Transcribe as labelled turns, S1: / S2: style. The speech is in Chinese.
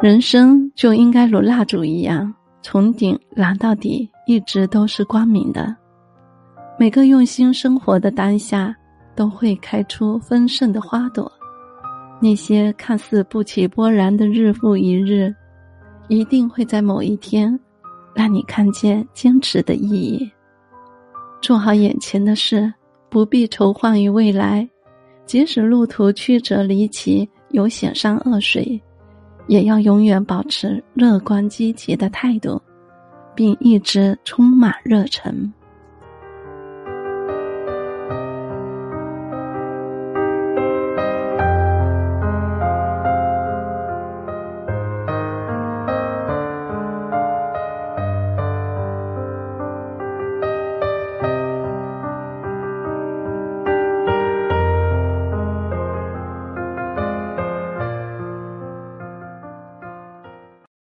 S1: 人生就应该如蜡烛一样，从顶燃到底，一直都是光明的。每个用心生活的当下，都会开出丰盛的花朵。那些看似不起波澜的日复一日，一定会在某一天，让你看见坚持的意义。做好眼前的事，不必愁患于未来。即使路途曲折离奇，有险山恶水。也要永远保持乐观积极的态度，并一直充满热忱。